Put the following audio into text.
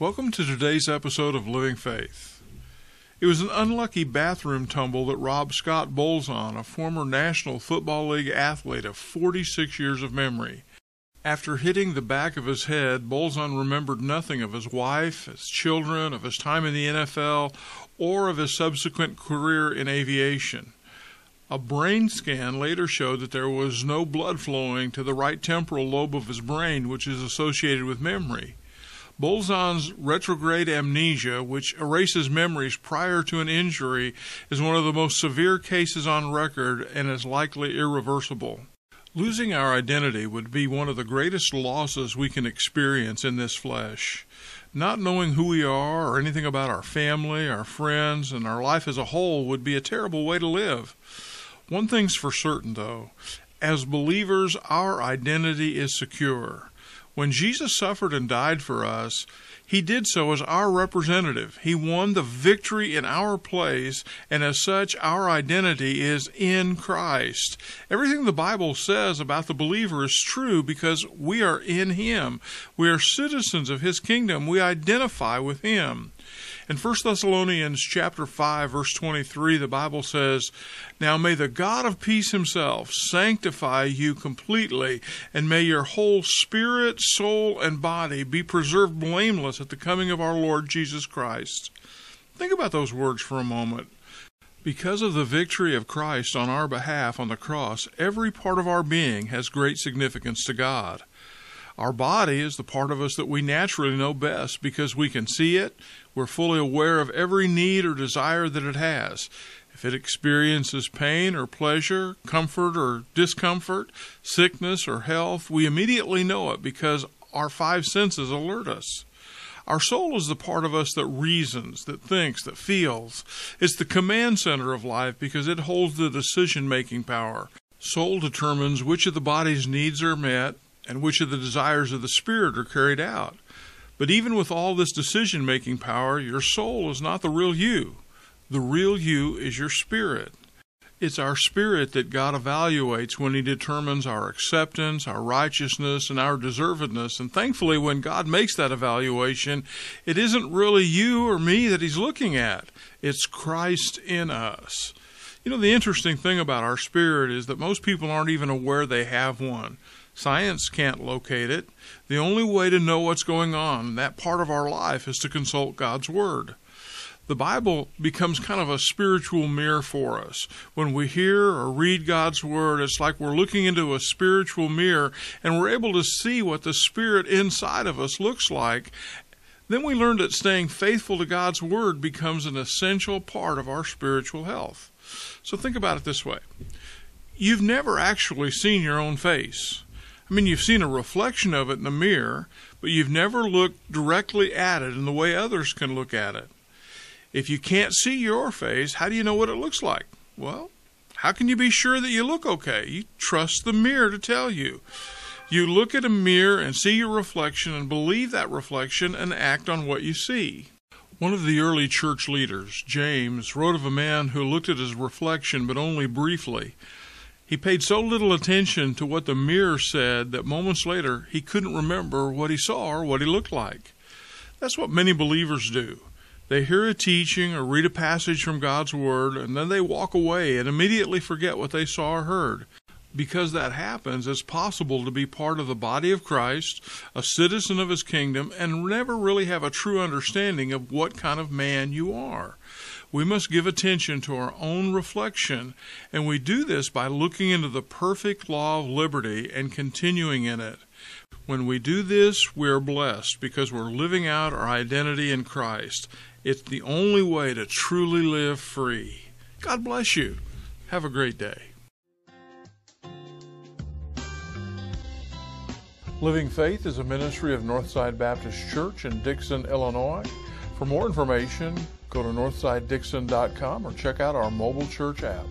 Welcome to today's episode of Living Faith. It was an unlucky bathroom tumble that robbed Scott Bolzan, a former National Football League athlete of 46 years of memory. After hitting the back of his head, Bolzan remembered nothing of his wife, his children, of his time in the NFL, or of his subsequent career in aviation. A brain scan later showed that there was no blood flowing to the right temporal lobe of his brain, which is associated with memory. Bolzan's retrograde amnesia, which erases memories prior to an injury, is one of the most severe cases on record and is likely irreversible. Losing our identity would be one of the greatest losses we can experience in this flesh. Not knowing who we are or anything about our family, our friends, and our life as a whole would be a terrible way to live. One thing's for certain, though as believers, our identity is secure. When Jesus suffered and died for us, he did so as our representative. He won the victory in our place, and as such, our identity is in Christ. Everything the Bible says about the believer is true because we are in Him. We are citizens of His kingdom. We identify with Him. In 1 Thessalonians chapter 5 verse 23 the Bible says, "Now may the God of peace himself sanctify you completely, and may your whole spirit, soul, and body be preserved blameless at the coming of our Lord Jesus Christ." Think about those words for a moment. Because of the victory of Christ on our behalf on the cross, every part of our being has great significance to God. Our body is the part of us that we naturally know best because we can see it, we're fully aware of every need or desire that it has. If it experiences pain or pleasure, comfort or discomfort, sickness or health, we immediately know it because our five senses alert us. Our soul is the part of us that reasons, that thinks, that feels. It's the command center of life because it holds the decision making power. Soul determines which of the body's needs are met and which of the desires of the spirit are carried out. But even with all this decision making power, your soul is not the real you. The real you is your spirit. It's our spirit that God evaluates when He determines our acceptance, our righteousness, and our deservedness. And thankfully, when God makes that evaluation, it isn't really you or me that He's looking at, it's Christ in us. You know, the interesting thing about our spirit is that most people aren't even aware they have one. Science can't locate it. The only way to know what's going on in that part of our life is to consult God's Word. The Bible becomes kind of a spiritual mirror for us. When we hear or read God's Word, it's like we're looking into a spiritual mirror and we're able to see what the Spirit inside of us looks like. Then we learn that staying faithful to God's Word becomes an essential part of our spiritual health. So think about it this way you've never actually seen your own face. I mean, you've seen a reflection of it in the mirror, but you've never looked directly at it in the way others can look at it. If you can't see your face, how do you know what it looks like? Well, how can you be sure that you look okay? You trust the mirror to tell you. You look at a mirror and see your reflection and believe that reflection and act on what you see. One of the early church leaders, James, wrote of a man who looked at his reflection but only briefly. He paid so little attention to what the mirror said that moments later he couldn't remember what he saw or what he looked like. That's what many believers do. They hear a teaching or read a passage from God's Word, and then they walk away and immediately forget what they saw or heard. Because that happens, it's possible to be part of the body of Christ, a citizen of His kingdom, and never really have a true understanding of what kind of man you are we must give attention to our own reflection, and we do this by looking into the perfect law of liberty and continuing in it. When we do this, we are blessed because we're living out our identity in Christ. It's the only way to truly live free. God bless you. Have a great day. Living Faith is a ministry of Northside Baptist Church in Dixon, Illinois. For more information, Go to northsidedixon.com or check out our mobile church app.